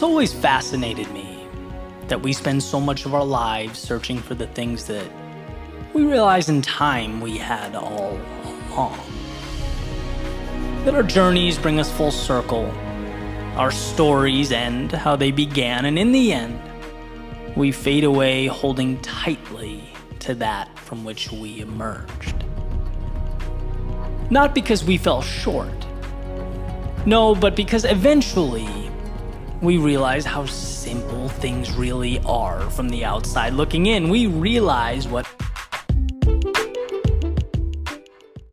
It's always fascinated me that we spend so much of our lives searching for the things that we realize in time we had all along. That our journeys bring us full circle, our stories end how they began, and in the end, we fade away holding tightly to that from which we emerged. Not because we fell short, no, but because eventually we realize how simple things really are from the outside looking in. We realize what